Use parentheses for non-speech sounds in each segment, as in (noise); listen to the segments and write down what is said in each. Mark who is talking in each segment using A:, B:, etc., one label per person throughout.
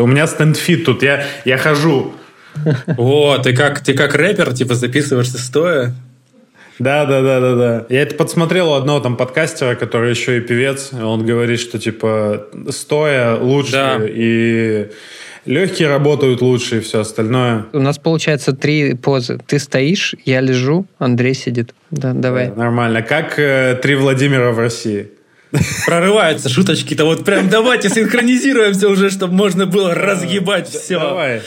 A: У меня стендфит тут, я, я хожу.
B: О, ты как, ты как рэпер, типа, записываешься стоя?
A: Да, да, да, да, да. Я это подсмотрел у одного там подкастера, который еще и певец. Он говорит, что типа стоя лучше
B: Да.
A: и легкие работают лучше и все остальное.
C: У нас получается три позы. Ты стоишь, я лежу, Андрей сидит. Да, давай.
A: Да, нормально. Как э, три Владимира в России.
B: Прорываются шуточки-то. Вот прям давайте синхронизируемся уже, чтобы можно было разъебать все.
A: Давай.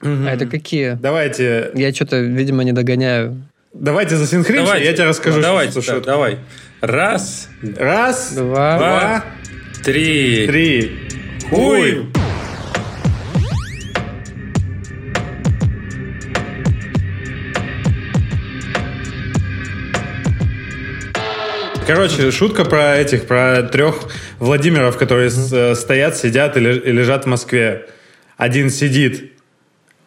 C: А это какие?
A: Давайте,
C: Я что-то, видимо, не догоняю.
A: давайте засинхримся, я тебе расскажу.
B: Ну, Давайте, да, давай. Раз,
A: Раз,
C: Два.
A: два,
B: три.
A: три.
B: Хуй.
A: Короче, шутка про этих, про трех Владимиров, которые э, стоят, сидят и ле- и лежат в Москве. Один сидит,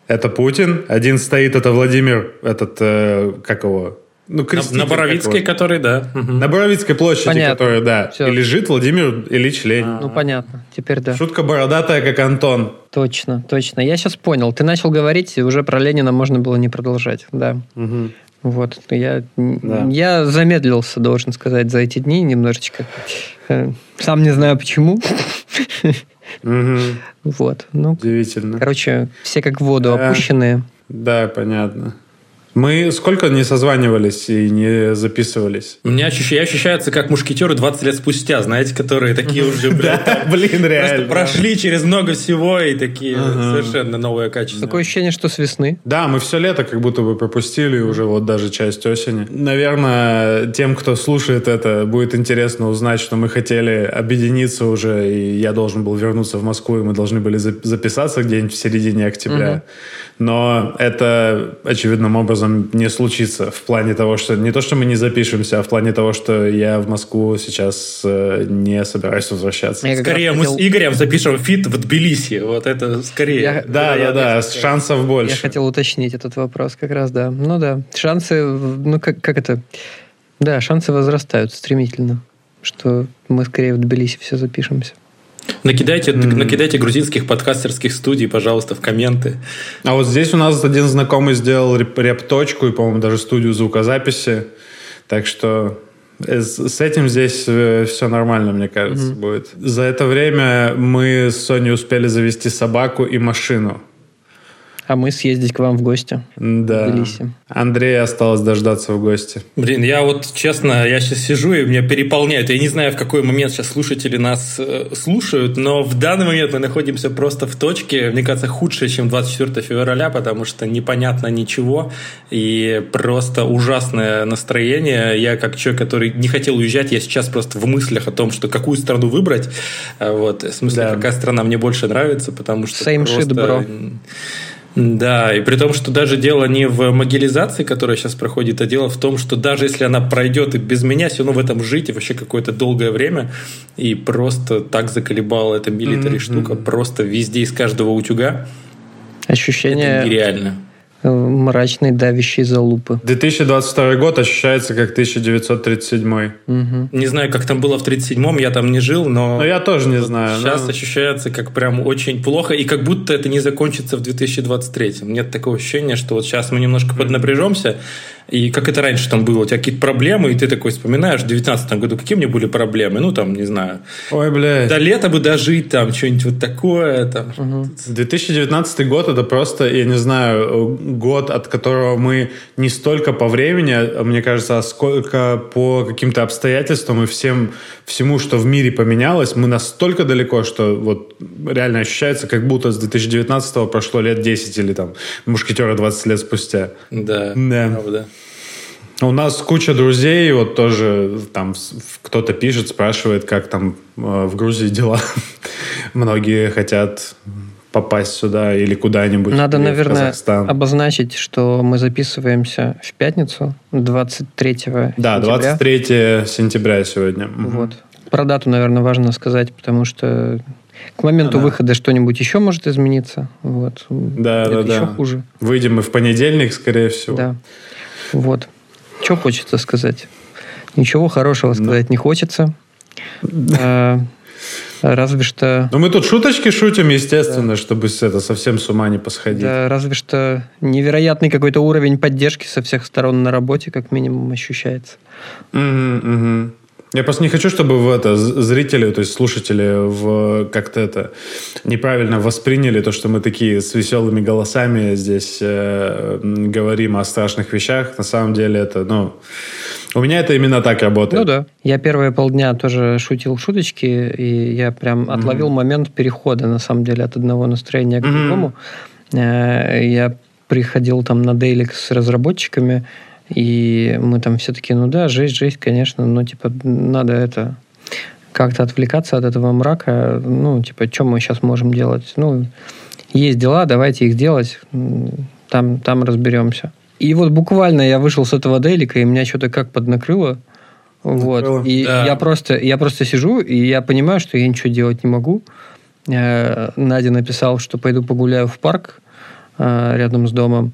A: это Путин. Один стоит, это Владимир, этот, э, как его? Ну,
B: На,
A: креститель,
B: на
A: как
B: Боровицкой, который, да.
A: На Боровицкой площади,
C: Понятно.
A: который, да.
C: Всё.
A: И лежит Владимир Ильич Ленин.
C: Ну, понятно. Теперь да.
A: Шутка бородатая, как Антон.
C: Точно, точно. Я сейчас понял. Ты начал говорить, и уже про Ленина можно было не продолжать. Да. Вот. Я,
A: Да.
C: я замедлился, должен сказать, за эти дни немножечко. Э, Сам не знаю почему. Вот. Ну,
A: Удивительно.
C: короче, все как в воду опущенные.
A: Да, понятно. Мы сколько не созванивались и не записывались?
B: У меня ощущ- ощущается, как мушкетеры 20 лет спустя, знаете, которые такие уже,
A: блин,
B: просто
A: реально.
B: прошли через много всего и такие совершенно новое качество.
C: Такое ощущение, что с весны.
A: Да, мы все лето как будто бы пропустили уже вот даже часть осени. Наверное, тем, кто слушает это, будет интересно узнать, что мы хотели объединиться уже, и я должен был вернуться в Москву, и мы должны были за- записаться где-нибудь в середине октября. Но это очевидным образом не случится в плане того, что не то, что мы не запишемся, а в плане того, что я в Москву сейчас э, не собираюсь возвращаться.
C: Я
B: Скорее
C: раз
B: мы
C: хотел-
B: с Игорем запишем feat в Тбилиси. Вот это скорее.
C: Я-
A: Да, да, да, шансов больше.
C: Я хотел уточнить этот вопрос как раз, да. Ну да, шансы, ну как, как это? Да, шансы возрастают стремительно, что мы скорее в Тбилиси все запишемся.
B: Накидайте, накидайте грузинских подкастерских студий, пожалуйста, в комменты.
A: А вот здесь у нас один знакомый сделал реп- реп-точку и, по-моему, даже студию звукозаписи. Так что э, с этим здесь все нормально, мне кажется, будет. За это время мы с Соней успели завести собаку и машину.
C: А мы съездить к вам в гости.
A: Да.
C: В.
A: Андрея осталось дождаться в гости.
B: Блин, я вот честно, я сейчас сижу и меня переполняют. Я не знаю, в какой момент сейчас слушатели нас э, слушают, но в данный момент мы находимся просто в точке, мне кажется, худшее, чем 24 февраля, потому что непонятно ничего и просто ужасное настроение. Я как человек, который не хотел уезжать, я сейчас просто в мыслях о том, что какую страну выбрать. А Вот, в смысле,
A: Да.
B: какая страна мне больше нравится, потому что
C: Same shit,
B: просто...
C: bro.
B: Да, и при том, что даже дело не в могилизации, которая сейчас проходит, а дело в том, что даже если она пройдет и без меня, все равно в этом жить и вообще какое-то долгое время. И просто так заколебала эта милитари штука, просто везде из каждого утюга. Это
C: Ощущение
B: нереально.
C: Э, мрачной давящей залупы.
A: 2022 год ощущается как 1937.
C: Мгм.
B: Не знаю, как там было в 37-м, я там не жил, но...
A: Но я тоже не знаю.
B: Сейчас
A: но-
B: ощущается как прям очень плохо, и как будто это не закончится в 2023. Нет такого ощущения, что вот сейчас мы немножко поднапряжемся, и как это раньше там было, у тебя какие-то проблемы, и ты такой вспоминаешь, в 2019 году какие у меня были проблемы, ну там, не знаю,
A: Ой, блядь.
B: до лета бы дожить, там, что-нибудь вот такое, там.
A: 2019 год это просто, я не знаю, год, от которого мы не столько по времени, а, мне кажется, а сколько по каким-то обстоятельствам и всем, всему, что в мире поменялось, мы настолько далеко, что вот реально ощущается, как будто с 2019 прошло лет 10 или там мушкетера 20 лет спустя.
B: Да,
A: Да.
B: правда.
A: У нас куча друзей, вот тоже там кто-то пишет, спрашивает, как там э, в Грузии дела. (laughs) Многие хотят попасть сюда или куда-нибудь.
C: Надо,
A: или
C: наверное,
A: Казахстан.
C: обозначить, что мы записываемся в пятницу, 23
A: Да,
C: сентября.
A: 23 сентября сегодня.
C: Вот. Про дату, наверное, важно сказать, потому что к моменту
A: Да.
C: выхода что-нибудь еще может измениться. Вот.
A: Да,
C: Это
A: да,
C: еще
A: да.
C: хуже.
A: Выйдем мы в понедельник, скорее всего.
C: Да. Вот. Что хочется сказать? Ничего хорошего сказать не хочется. А, Разве что...
A: Ну, мы тут шуточки шутим, естественно, да. чтобы это совсем с ума не посходить.
C: Да, разве что невероятный какой-то уровень поддержки со всех сторон на работе, как минимум, ощущается.
A: Угу, угу. Я просто не хочу, чтобы в это зрители, то есть слушатели, в как-то это неправильно восприняли то, что мы такие с веселыми голосами здесь э, говорим о страшных вещах. На самом деле это, ну, у меня это именно так работает.
C: Ну да. Я первые полдня тоже шутил шуточки, и я прям mm-hmm. отловил момент перехода, на самом деле, от одного настроения к mm-hmm. другому. Э, я приходил там на дейлик с разработчиками, и мы там все таки ну да, жесть, жесть, конечно, но типа надо это как-то отвлекаться от этого мрака. Ну, типа, что мы сейчас можем делать? Ну, есть дела, давайте их делать. Там, там разберемся. И вот буквально я вышел с этого дейлика, и меня что-то как поднакрыло. Вот. И да. я, просто, я просто сижу, и я понимаю, что я ничего делать не могу. Э, Надя написал, что пойду погуляю в парк э, рядом с домом.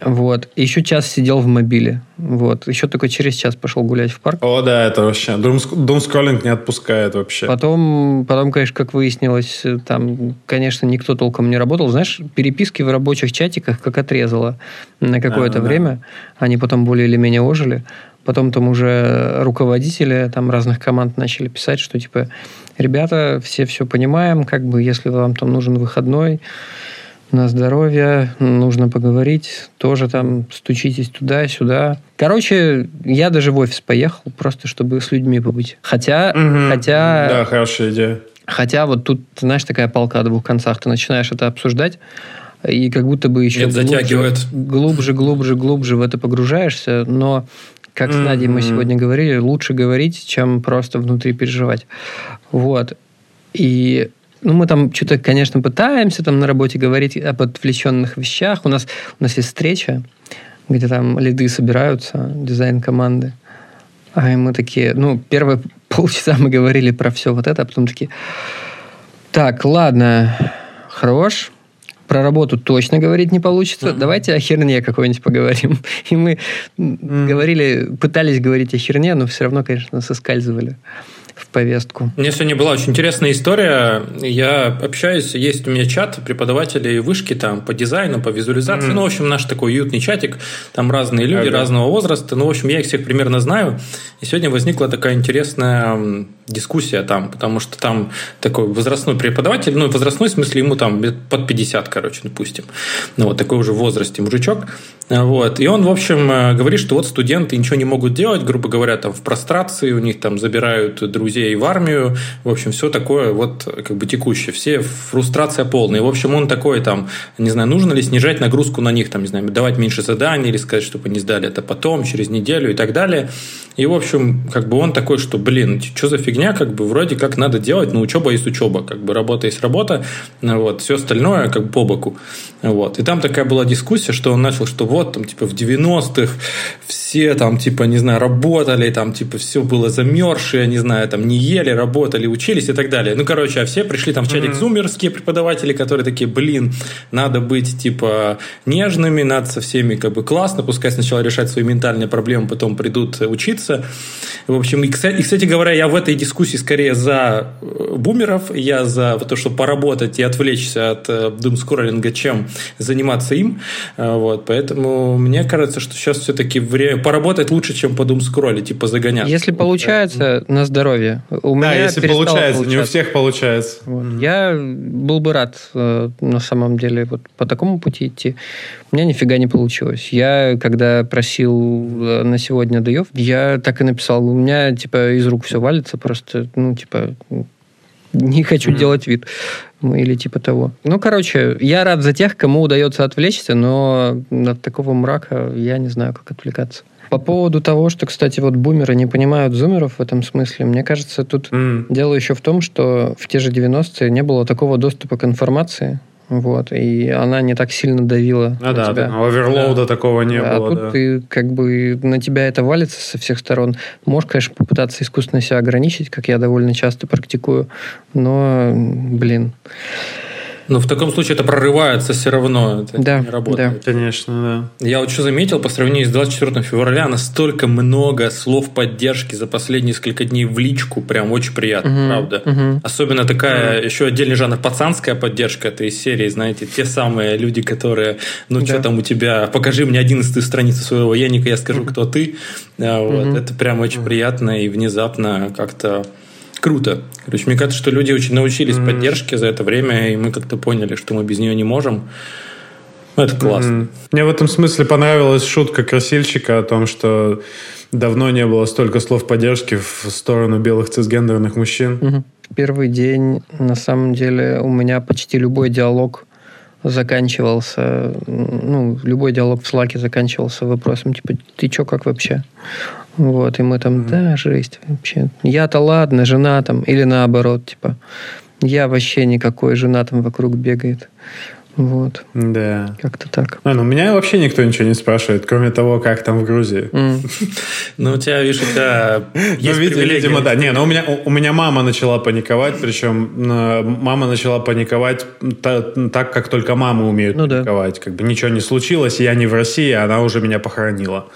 C: Вот. И еще час сидел в мобиле. Вот. Еще только через час пошел гулять в парк.
A: О, да, это вообще. Думскроллинг не отпускает вообще.
C: Потом, потом, конечно, как выяснилось, там, конечно, никто толком не работал. Знаешь, переписки в рабочих чатиках как отрезало на какое-то а, время. Да. Они потом более или менее ожили. Потом там уже руководители там разных команд начали писать, что типа, ребята, все все понимаем, как бы, если вам там нужен выходной, на здоровье, нужно поговорить, тоже там стучитесь туда-сюда. Короче, я даже в офис поехал, просто чтобы с людьми побыть. Хотя, угу. хотя...
A: Да, хорошая идея.
C: Хотя вот тут, знаешь, такая палка о двух концах. Ты начинаешь это обсуждать, и как будто бы еще
B: Нет, глубже, затягивает.
C: глубже, глубже, глубже в это погружаешься, но как с Надей мы сегодня говорили, лучше говорить, чем просто внутри переживать. Вот. И ну, мы там что-то, конечно, пытаемся там на работе говорить об отвлеченных вещах. У нас, у нас есть встреча, где там лиды собираются, дизайн команды. А мы такие, ну, первые (laughs) полчаса мы говорили про все вот это, а потом такие, так, ладно, хорош, про работу точно говорить не получится. Mm-hmm. Давайте о херне какой-нибудь поговорим. (laughs) И мы mm-hmm. говорили, пытались говорить о херне, но все равно, конечно, соскальзывали в повестку.
B: Мне сегодня была очень интересная история. Я общаюсь, есть у меня чат преподавателей вышки там по дизайну, по визуализации. Mm-hmm. Ну, в общем, наш такой уютный чатик. Там разные люди ага. разного возраста. Ну, в общем, я их всех примерно знаю. И сегодня возникла такая интересная дискуссия там, потому что там такой возрастной преподаватель, ну, возрастной в смысле ему там под 50, короче, допустим. Ну, вот такой уже в возрасте мужичок. Вот. И он, в общем, э, говорит, что вот студенты ничего не могут делать, грубо говоря, там в прострации, у них там забирают друзей в армию, в общем, все такое вот как бы текущее, все фрустрация полная. И, в общем, он такой там, не знаю, нужно ли снижать нагрузку на них, там, не знаю, давать меньше заданий или сказать, чтобы они сдали это потом, через неделю и так далее. И, в общем, как бы он такой, что, блин, что за фигня, как бы вроде как надо делать, но учеба есть учеба, как бы работа есть работа, вот, все остальное как бы по боку. Вот. И там такая была дискуссия, что он начал, что вот, там, типа, в 90-х все там, типа, не знаю, работали, там, типа, все было замерзшее, не знаю, там, не ели, работали, учились и так далее. Ну, короче, а все пришли там в чатик mm-hmm. зумерские преподаватели, которые такие, блин, надо быть, типа, нежными, надо со всеми, как бы, классно, пускай сначала решать свои ментальные проблемы, потом придут учиться. В общем, и, кстати, и, кстати говоря, я в этой дискуссии скорее за э, бумеров, я за то, чтобы поработать и отвлечься от э, думскроллинга, чем заниматься им. Э, вот, поэтому мне кажется, что сейчас все-таки время поработать лучше, чем по думскролле, типа загоняться.
C: Если получается, на здоровье.
A: У да, меня если получается, получаться. не у всех получается.
C: Вот. Mm-hmm. Я был бы рад на самом деле вот по такому пути идти. У меня нифига не получилось. Я, когда просил на сегодня даев, я так и написал, у меня типа из рук все валится, просто, ну, типа, не хочу mm-hmm. делать вид. Ну, или типа того. Ну, короче, я рад за тех, кому удается отвлечься, но от такого мрака я не знаю, как отвлекаться. По поводу того, что, кстати, вот бумеры не понимают зумеров в этом смысле, мне кажется, тут mm. дело еще в том, что в те же 90-е не было такого доступа к информации, вот, и она не так сильно давила
A: а
C: на
A: да,
C: тебя.
A: Да, оверлоуда да. такого не
C: да,
A: было.
C: А тут
A: да.
C: ты как бы на тебя это валится со всех сторон. Можешь, конечно, попытаться искусственно себя ограничить, как я довольно часто практикую, но, блин,
B: Но в таком случае это прорывается все равно. Это
C: да,
B: не работает.
A: Да. Конечно,
B: да. Я вот что заметил, по сравнению с 24 февраля, настолько много слов поддержки за последние несколько дней в личку, прям очень приятно, угу, правда. Угу. Особенно такая, угу. еще отдельный жанр пацанская поддержка этой серии, знаете, те самые люди, которые, ну, да. что там у тебя, покажи мне одиннадцатую страницу своего военника, я скажу, угу. кто ты. Вот. Угу. Это прям очень угу. приятно и внезапно как-то круто. Короче, мне кажется, что люди очень научились mm-hmm. поддержке за это время, и мы как-то поняли, что мы без нее не можем. Ну, это классно. Mm-hmm.
A: Мне в этом смысле понравилась шутка красильщика о том, что давно не было столько слов поддержки в сторону белых цисгендерных мужчин.
C: Mm-hmm. Первый день, на самом деле, у меня почти любой диалог заканчивался, ну, любой диалог в Слаке заканчивался вопросом, типа, ты чё, как вообще? Вот, и мы там, mm-hmm. да, жесть вообще. Я-то ладно, жена там, или наоборот, типа, я вообще никакой, жена там вокруг бегает. Вот.
A: Да.
C: Как-то так.
A: А, ну, меня вообще никто ничего не спрашивает, кроме того, как там в Грузии. (laughs)
B: Ну, у тебя, видишь, у тебя ну, есть
A: Видимо, да. Не, но у меня, у меня мама начала паниковать, причем мама начала паниковать так, как только мамы умеют ну паниковать. Как бы ничего не случилось, я не в России, она уже меня похоронила.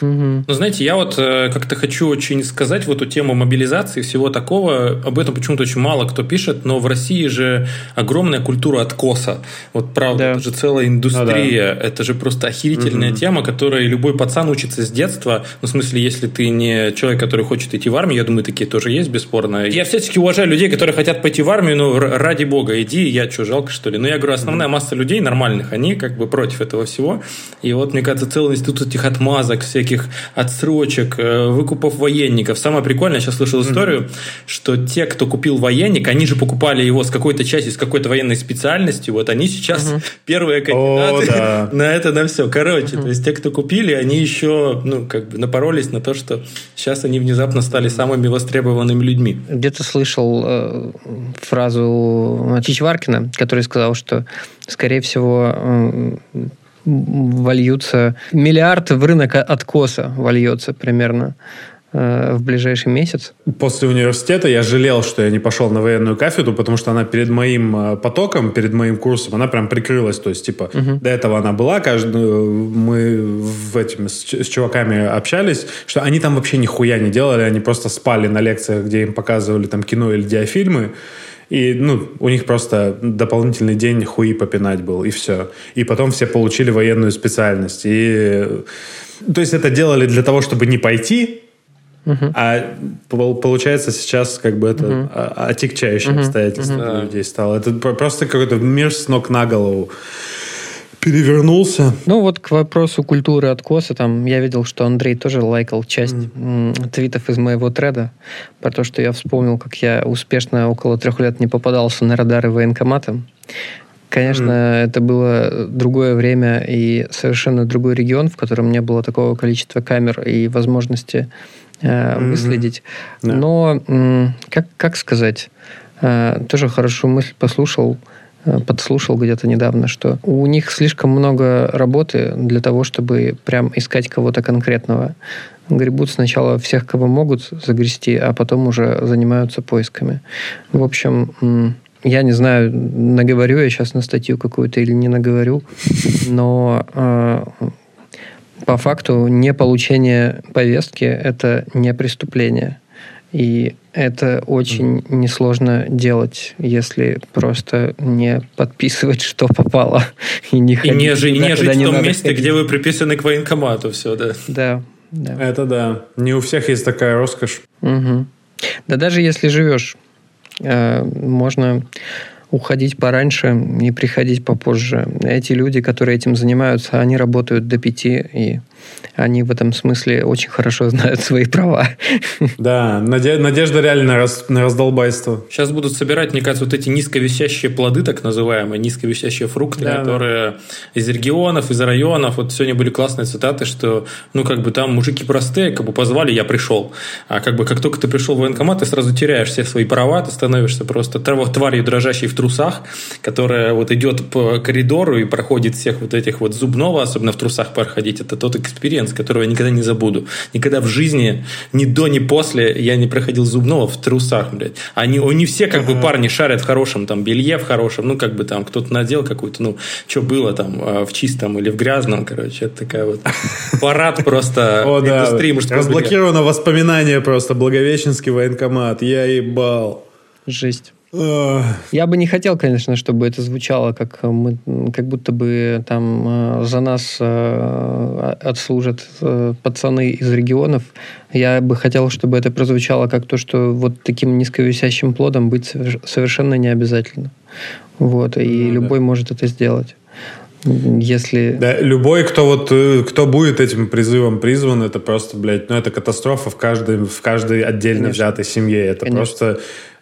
B: Угу. Ну, знаете, я вот э, как-то хочу очень сказать в эту тему мобилизации всего такого. Об этом почему-то очень мало кто пишет, но в России же огромная культура откоса. Вот правда, да. это же целая индустрия. Ну, да. Это же просто охерительная угу. тема, которой любой пацан учится с детства. Ну, в смысле, если ты не человек, который хочет идти в армию, я думаю, такие тоже есть, бесспорно. Я все-таки уважаю людей, которые хотят пойти в армию, но ради бога, иди, я что, жалко, что ли? Но я говорю, основная масса людей нормальных, они как бы против этого всего. И вот, мне кажется, целый институт этих отмазок, всяких всяких отсрочек, э, выкупов военников. Самое прикольное, я сейчас слышал историю, mm-hmm. что те, кто купил военник, они же покупали его с какой-то части, с какой-то военной специальностью, вот они сейчас mm-hmm. первые кандидаты oh, да. (laughs) на это, на все. Короче, mm-hmm. то есть те, кто купили, они еще, ну, как бы напоролись на то, что сейчас они внезапно стали самыми востребованными людьми.
C: Где-то слышал э, фразу Чичваркина, который сказал, что, скорее всего, э, вольются, миллиард в рынок откоса вольется примерно э, в ближайший месяц.
A: После университета я жалел, что я не пошел на военную кафедру, потому что она перед моим э, потоком, перед моим курсом, она прям прикрылась. То есть, типа, угу. до этого она была, каждый, мы в этим, с, с чуваками общались, что они там вообще нихуя не делали, они просто спали на лекциях, где им показывали там кино или диафильмы. И, ну, у них просто дополнительный день хуи попинать был, и все. И потом все получили военную специальность. И, то есть это делали для того, чтобы не пойти, Uh-huh. А получается сейчас как бы это uh-huh. отягчающее uh-huh. обстоятельство uh-huh. людей стало. Это просто какой-то мир с ног на голову перевернулся.
C: Ну вот к вопросу культуры откоса, там я видел, что Андрей тоже лайкал часть mm. твитов из моего треда про то, что я вспомнил, как я успешно около трех лет не попадался на радары военкомата. Конечно, mm. это было другое время и совершенно другой регион, в котором не было такого количества камер и возможности э, mm-hmm. выследить. Yeah. Но, м, как, как сказать, э, тоже хорошую мысль послушал. Э, подслушал где-то недавно, что у них слишком много работы для того, чтобы прям искать кого-то конкретного. Гребут сначала всех, кого могут загрести, а потом уже занимаются поисками. В общем, я не знаю, наговорю я сейчас на статью какую-то или не наговорю, но э, по факту не получение повестки это не преступление. И это очень mm-hmm. несложно делать, если просто не подписывать, (laughs) что попало.
B: И не, и не, жить, не жить в том месте, ходить. где вы приписаны к военкомату. Все, да.
C: Да, да.
A: Это да. Не у всех есть такая роскошь.
C: Угу. Да даже если живешь, э, можно уходить пораньше и приходить попозже. Эти люди, которые этим занимаются, они работают до пяти и они в этом смысле очень хорошо знают свои права.
A: Да, надежда реально на, раз, на раздолбайство.
B: Сейчас будут собирать, мне кажется, вот эти низковисящие плоды, так называемые, низковисящие фрукты, да, которые да. из регионов, из районов. Вот сегодня были классные цитаты, что, ну, как бы там мужики простые, как бы позвали, я пришел. А как бы как только ты пришел в военкомат, ты сразу теряешь все свои права, ты становишься просто тварью дрожащей в трусах, которая вот идет по коридору и проходит всех вот этих вот зубного, особенно в трусах проходить, это тот, experience, который я никогда не забуду. Никогда в жизни ни до, ни после я не проходил зубного в трусах, блядь. Они, они все как бы парни шарят в хорошем там белье, в хорошем, ну как бы там кто-то надел какую-то, ну что было там а, в чистом или в грязном, короче, это такая вот (laughs) парад просто
A: индустрии Разблокировано воспоминание просто, Благовещенский военкомат, я ебал.
C: Жесть. Я бы не хотел, конечно, чтобы это звучало, как мы, как будто бы там э, за нас э, отслужат э, пацаны из регионов. Я бы хотел, чтобы это прозвучало как то, что вот таким низковисящим плодом быть совершенно не обязательно. Вот, и ну, любой да. может это сделать. Если...
A: Да, любой, кто вот кто будет этим призывом призван, это просто, блядь, ну это катастрофа в каждой, в каждой отдельно Конечно. взятой семье. Это Конечно. просто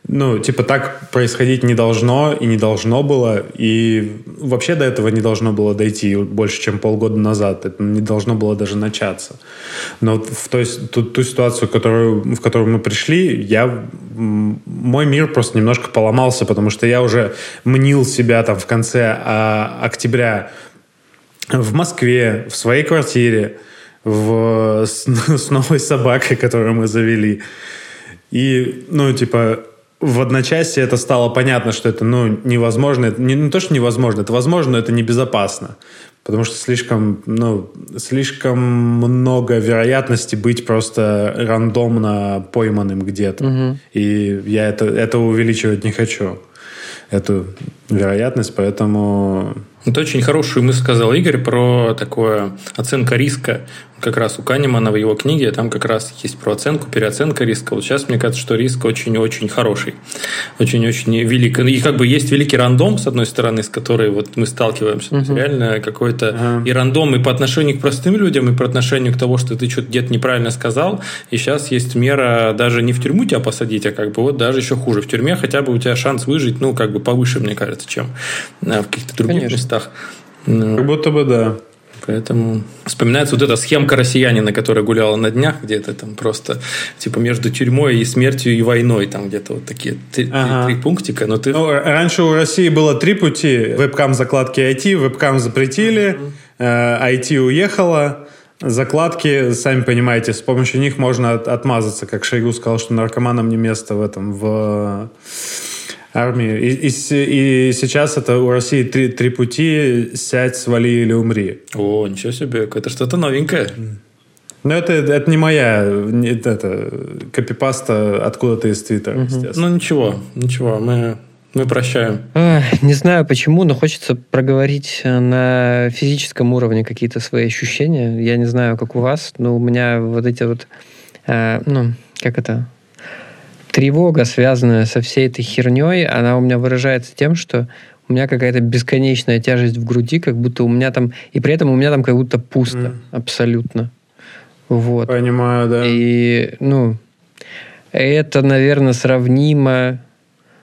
A: ну, типа, так происходить не должно и не должно было. И вообще до этого не должно было дойти больше, чем полгода назад. Это не должно было даже начаться. Но в той, ту, ту ситуацию, которую, в которую мы пришли, я, мой мир просто немножко поломался, потому что я уже мнил себя там в конце а, октября в Москве, в своей квартире, в, с, (laughs) с новой собакой, которую мы завели. И, ну, типа, в одночасье это стало понятно, что это ну, невозможно. Это не, не то, что невозможно, это возможно, но это небезопасно. Потому что слишком, ну, слишком много вероятности быть просто рандомно пойманным где-то. Угу. И я это, это увеличивать не хочу, эту вероятность, поэтому...
B: Это очень хорошую мысль сказал Игорь про такое оценка риска как раз у Канемана в его книге, там как раз есть про оценку, переоценка риска. Вот сейчас мне кажется, что риск очень-очень хороший, очень-очень велик. И как бы есть великий рандом, с одной стороны, с которой вот мы сталкиваемся. Угу. реально какой-то ага. и рандом и по отношению к простым людям, и по отношению к тому, что ты что-то где-то неправильно сказал. И сейчас есть мера даже не в тюрьму тебя посадить, а как бы вот даже еще хуже. В тюрьме хотя бы у тебя шанс выжить, ну, как бы повыше, мне кажется, чем э, в каких-то других Конечно. местах.
A: Как будто бы да.
B: Поэтому вспоминается вот эта схемка россиянина, которая гуляла на днях, где-то там просто типа между тюрьмой и смертью и войной, там где-то вот такие три, ага. три пунктика. Но ты...
A: ну, раньше у России было три пути. Вебкам закладки IT, вебкам запретили, IT э, уехала, Закладки, сами понимаете, с помощью них можно отмазаться, как Шойгу сказал, что наркоманам не место в этом, в армию. И, и, и сейчас это у России три, три пути «сядь, свали или умри».
B: О, ничего себе, это что-то новенькое.
A: Ну, это, это не моя, это копипаста откуда-то из Твиттера, угу.
B: Ну, ничего, ничего, мы мы прощаем.
C: Не знаю почему, но хочется проговорить на физическом уровне какие-то свои ощущения. Я не знаю, как у вас, но у меня вот эти вот, э, ну, как это, тревога, связанная со всей этой херней, она у меня выражается тем, что у меня какая-то бесконечная тяжесть в груди, как будто у меня там... И при этом у меня там как будто пусто mm. абсолютно. Вот.
A: Понимаю, да.
C: И, ну, это, наверное, сравнимо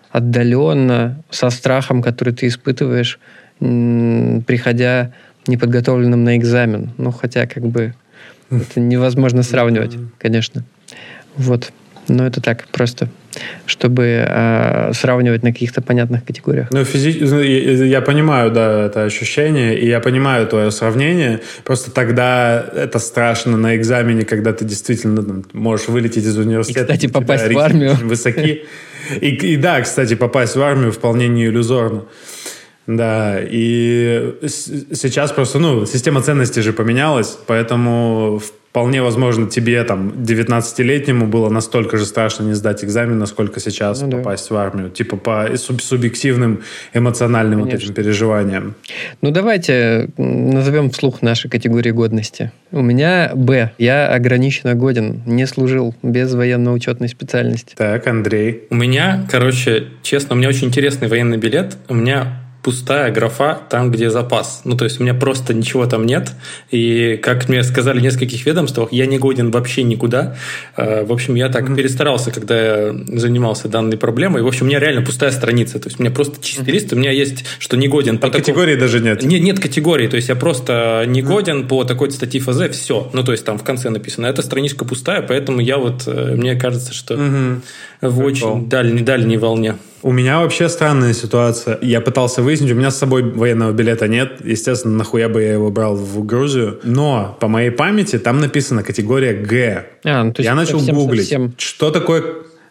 C: отдаленно со страхом, который ты испытываешь, приходя неподготовленным на экзамен. Ну, хотя, как бы, это невозможно сравнивать, конечно. Вот. Но это так, просто чтобы э, сравнивать на каких-то понятных категориях.
A: Ну, физи... Ну, я понимаю, да, это ощущение, и я понимаю твое сравнение. Просто тогда это страшно на экзамене, когда ты действительно там, можешь вылететь из университета. И,
C: кстати, попасть в армию.
A: Высоки. И, и да, кстати, попасть в армию вполне не иллюзорно. Да, и сейчас просто, ну, система ценностей же поменялась, поэтому вполне возможно, тебе там 19-летнему было настолько же страшно не сдать экзамен, насколько сейчас ну, попасть да. в армию. Типа по субъективным эмоциональным Конечно. вот этим переживаниям.
C: Ну, давайте назовем вслух наши категории годности. У меня Б. Я ограниченно годен. Не служил без военно-учетной специальности.
A: Так, Андрей.
B: У меня, короче, честно, у меня очень интересный военный билет. У меня пустая графа там, где запас. Ну, то есть у меня просто ничего там нет. И, как мне сказали в нескольких ведомствах, я не годен вообще никуда. А, в общем, я так mm-hmm. перестарался, когда я занимался данной проблемой. В общем, у меня реально пустая страница. То есть у меня просто чистый mm-hmm. лист. У меня есть, что не годен
A: по а такому... категории даже нет?
B: Нет, нет категории. То есть я просто не годен mm-hmm. по такой статье ФЗ. Все. Ну, то есть там в конце написано. Эта страничка пустая, поэтому я вот, э, мне кажется, что mm-hmm. в очень дальней, дальней волне.
A: У меня вообще странная ситуация. Я пытался выяснить, у меня с собой военного билета нет. Естественно, нахуя бы я его брал в Грузию. Но по моей памяти там написано категория Г. А, ну, я начал совсем, гуглить, совсем... что такое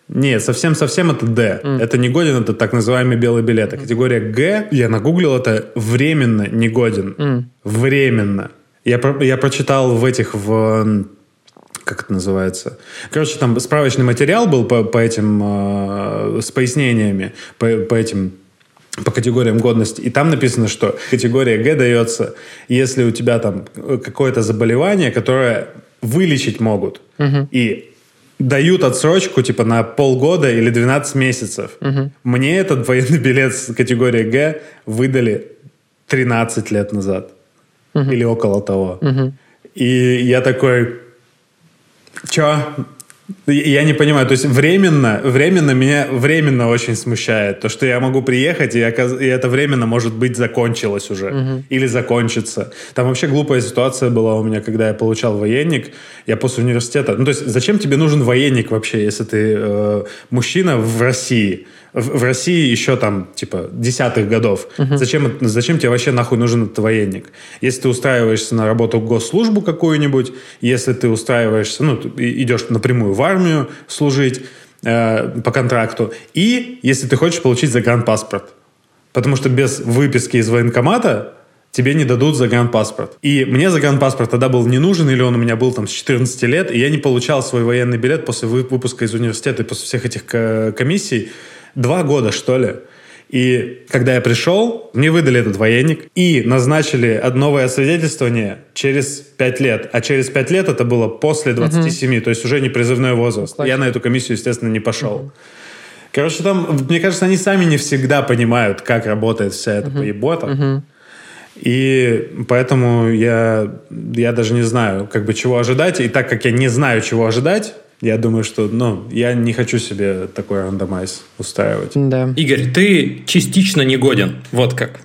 A: нет, совсем-совсем это D. Mm. Это не годен, это так называемый белый билет. А категория Г, я нагуглил это, временно не годен. Mm. Временно. Я, я прочитал в этих, в как это называется? Короче, там справочный материал был по, по этим, э, с пояснениями, по, по этим по категориям годности. И там написано, что категория Г дается, если у тебя там какое-то заболевание, которое вылечить могут. Угу. И дают отсрочку типа на полгода или 12 месяцев. Угу. Мне этот военный билет с категории Г выдали 13 лет назад. Угу. Или около того. Угу. И я такой, чё? Я не понимаю, то есть временно, временно меня временно очень смущает то, что я могу приехать и, оказ... и это временно может быть закончилось уже угу. или закончится. Там вообще глупая ситуация была у меня, когда я получал военник, я после университета. Ну то есть зачем тебе нужен военник вообще, если ты э, мужчина в России? в, в России еще там, типа, десятых годов. Угу. Зачем, зачем тебе вообще нахуй нужен этот военник? Если ты устраиваешься на работу в госслужбу какую-нибудь, если ты устраиваешься, ну, идешь напрямую в армию служить э, по контракту, и если ты хочешь получить загранпаспорт. Потому что без выписки из военкомата тебе не дадут загранпаспорт. И мне загранпаспорт тогда был не нужен, или он у меня был там с 14 лет, и я не получал свой военный билет после выпуска из университета и после всех этих комиссий два года, что ли. И когда я пришел, мне выдали этот военник и назначили новое освидетельствование через пять лет. А через пять лет это было после 27, угу. то есть уже не призывной возраст. Класс. Я на эту комиссию, естественно, не пошел. Угу. Короче, там, мне кажется, они сами не всегда понимают, как работает вся эта угу. поебота. Угу. И поэтому я, я даже не знаю, как бы чего ожидать. И так как я не знаю, чего ожидать, я думаю, что, ну, я не хочу себе такой рандомайз устраивать.
C: Да.
B: Игорь, ты частично негоден. Вот как.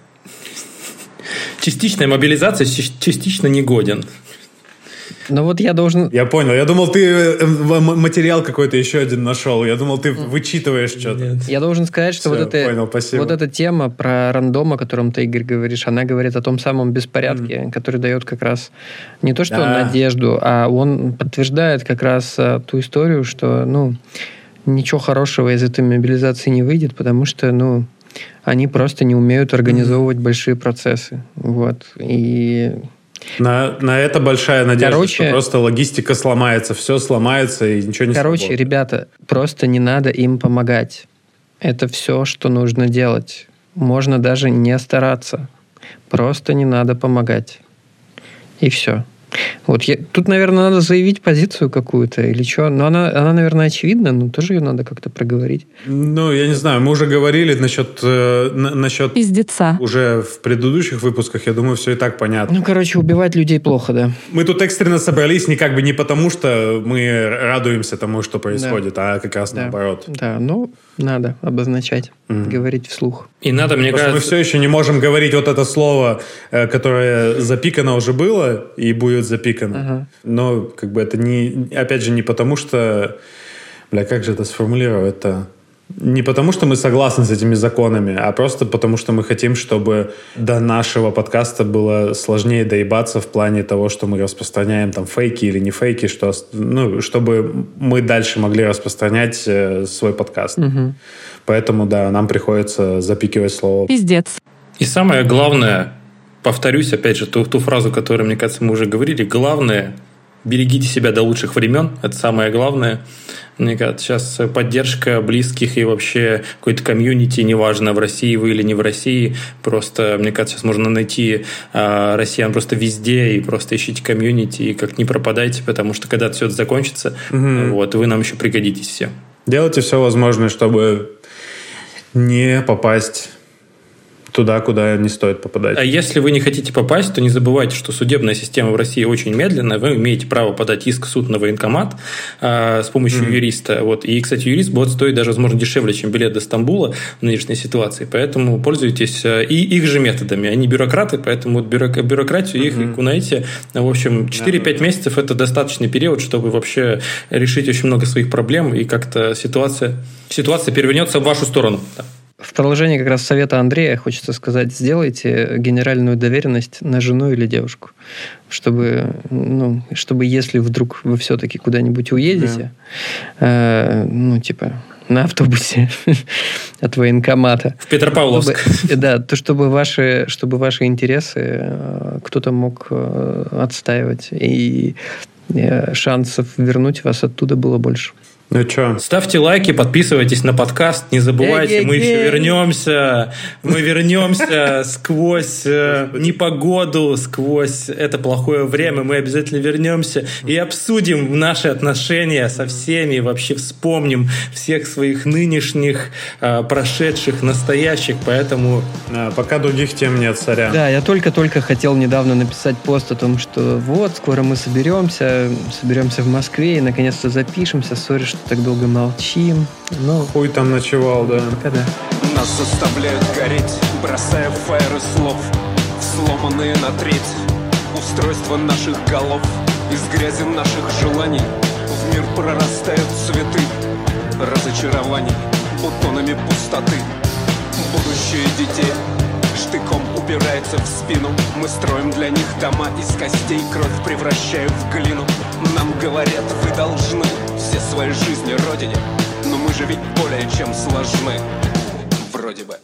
B: Частичная мобилизация частично негоден.
C: Ну вот я должен...
A: Я понял. Я думал, ты э, материал какой-то еще один нашел. Я думал, ты вычитываешь что-то. Нет.
C: Я должен сказать, что Все, вот, это, понял, спасибо. вот эта тема про рандом, о котором ты, Игорь, говоришь, она говорит о том самом беспорядке, mm. который дает как раз не то, что да. надежду, а он подтверждает как раз а, ту историю, что, ну, ничего хорошего из этой мобилизации не выйдет, потому что, ну, они просто не умеют организовывать mm-hmm. большие процессы. Вот. И
A: на, на это большая надежда, Короче, что просто логистика сломается, все сломается и ничего не
C: Короче, сработает. ребята, просто не надо им помогать. Это все, что нужно делать. Можно даже не стараться. Просто не надо помогать. И все. Вот я, тут, наверное, надо заявить позицию какую-то или что. Но она, она, наверное, очевидна, но тоже ее надо как-то проговорить.
A: Ну, я не знаю, мы уже говорили насчет, э, насчет...
D: Пиздеца.
A: Уже в предыдущих выпусках, я думаю, все и так понятно.
C: Ну, короче, убивать людей плохо, да.
A: Мы тут экстренно собрались не как бы не потому, что мы радуемся тому, что происходит, да. а как раз
C: да.
A: наоборот.
C: Да, ну, надо обозначать, mm. говорить вслух.
B: И надо, мне Потому
A: кажется... мы все еще не можем говорить вот это слово, э, которое запикано уже было и будет запикано. Ага. Но как бы это не... Опять же, не потому что... Бля, как же это сформулировать это не потому, что мы согласны с этими законами, а просто потому, что мы хотим, чтобы до нашего подкаста было сложнее доебаться в плане того, что мы распространяем там фейки или не фейки, что, ну, чтобы мы дальше могли распространять э, свой подкаст. Угу. Поэтому, да, нам приходится запикивать слово.
D: Пиздец.
B: И самое главное, повторюсь, опять же, ту, ту фразу, которую, мне кажется, мы уже говорили, главное, берегите себя до лучших времен, это самое главное. Мне кажется, сейчас поддержка близких и вообще какой-то комьюнити, неважно, в России вы или не в России, просто, мне кажется, сейчас можно найти э, россиян просто везде и просто ищите комьюнити и как не пропадайте, потому что когда все это закончится, угу. вот, вы нам еще пригодитесь все.
A: Делайте все возможное, чтобы не попасть туда, куда не стоит попадать.
B: А если вы не хотите попасть, то не забывайте, что судебная система в России очень медленная. Вы имеете право подать иск в суд на военкомат э, с помощью mm-hmm. юриста. Вот. И, кстати, юрист будет стоить даже, возможно, дешевле, чем билет до Стамбула в нынешней ситуации. Поэтому пользуйтесь э, и их же методами. Они бюрократы, поэтому бюрок, бюрократию mm-hmm. их кунаете. В общем, 4-5 yeah. месяцев – это достаточный период, чтобы вообще решить очень много своих проблем, и как-то ситуация, ситуация перевернется в вашу сторону. Да.
C: В продолжение как раз совета Андрея хочется сказать, сделайте генеральную доверенность на жену или девушку, чтобы, ну, чтобы если вдруг вы все-таки куда-нибудь уедете, да. э, ну, типа, на автобусе (laughs) от военкомата.
B: В Петропавловск.
C: Чтобы, да, то чтобы ваши, чтобы ваши интересы э, кто-то мог э, отстаивать, и э, шансов вернуть вас оттуда было больше.
A: Ну что?
B: Ставьте лайки, подписывайтесь на подкаст, не забывайте, мы еще вернемся, мы вернемся сквозь э, непогоду, сквозь это плохое время, мы обязательно вернемся и обсудим наши отношения со всеми, вообще вспомним всех своих нынешних, э, прошедших, настоящих, поэтому...
A: А, пока других тем нет, царя.
C: Да, я только-только хотел недавно написать пост о том, что вот, скоро мы соберемся, соберемся в Москве и наконец-то запишемся, сори, что так долго молчим.
A: Ну, хуй там ночевал, да.
C: Пока да.
D: Нас заставляют гореть, бросая фаеры слов, сломанные на треть. Устройство наших голов из грязи наших желаний в мир прорастают цветы разочарований, бутонами пустоты. Будущее детей штыком упирается в спину. Мы строим для них дома из костей Кровь превращая в глину. Нам говорят, вы должны все свои жизни родине. Но мы же ведь более чем сложны. Вроде бы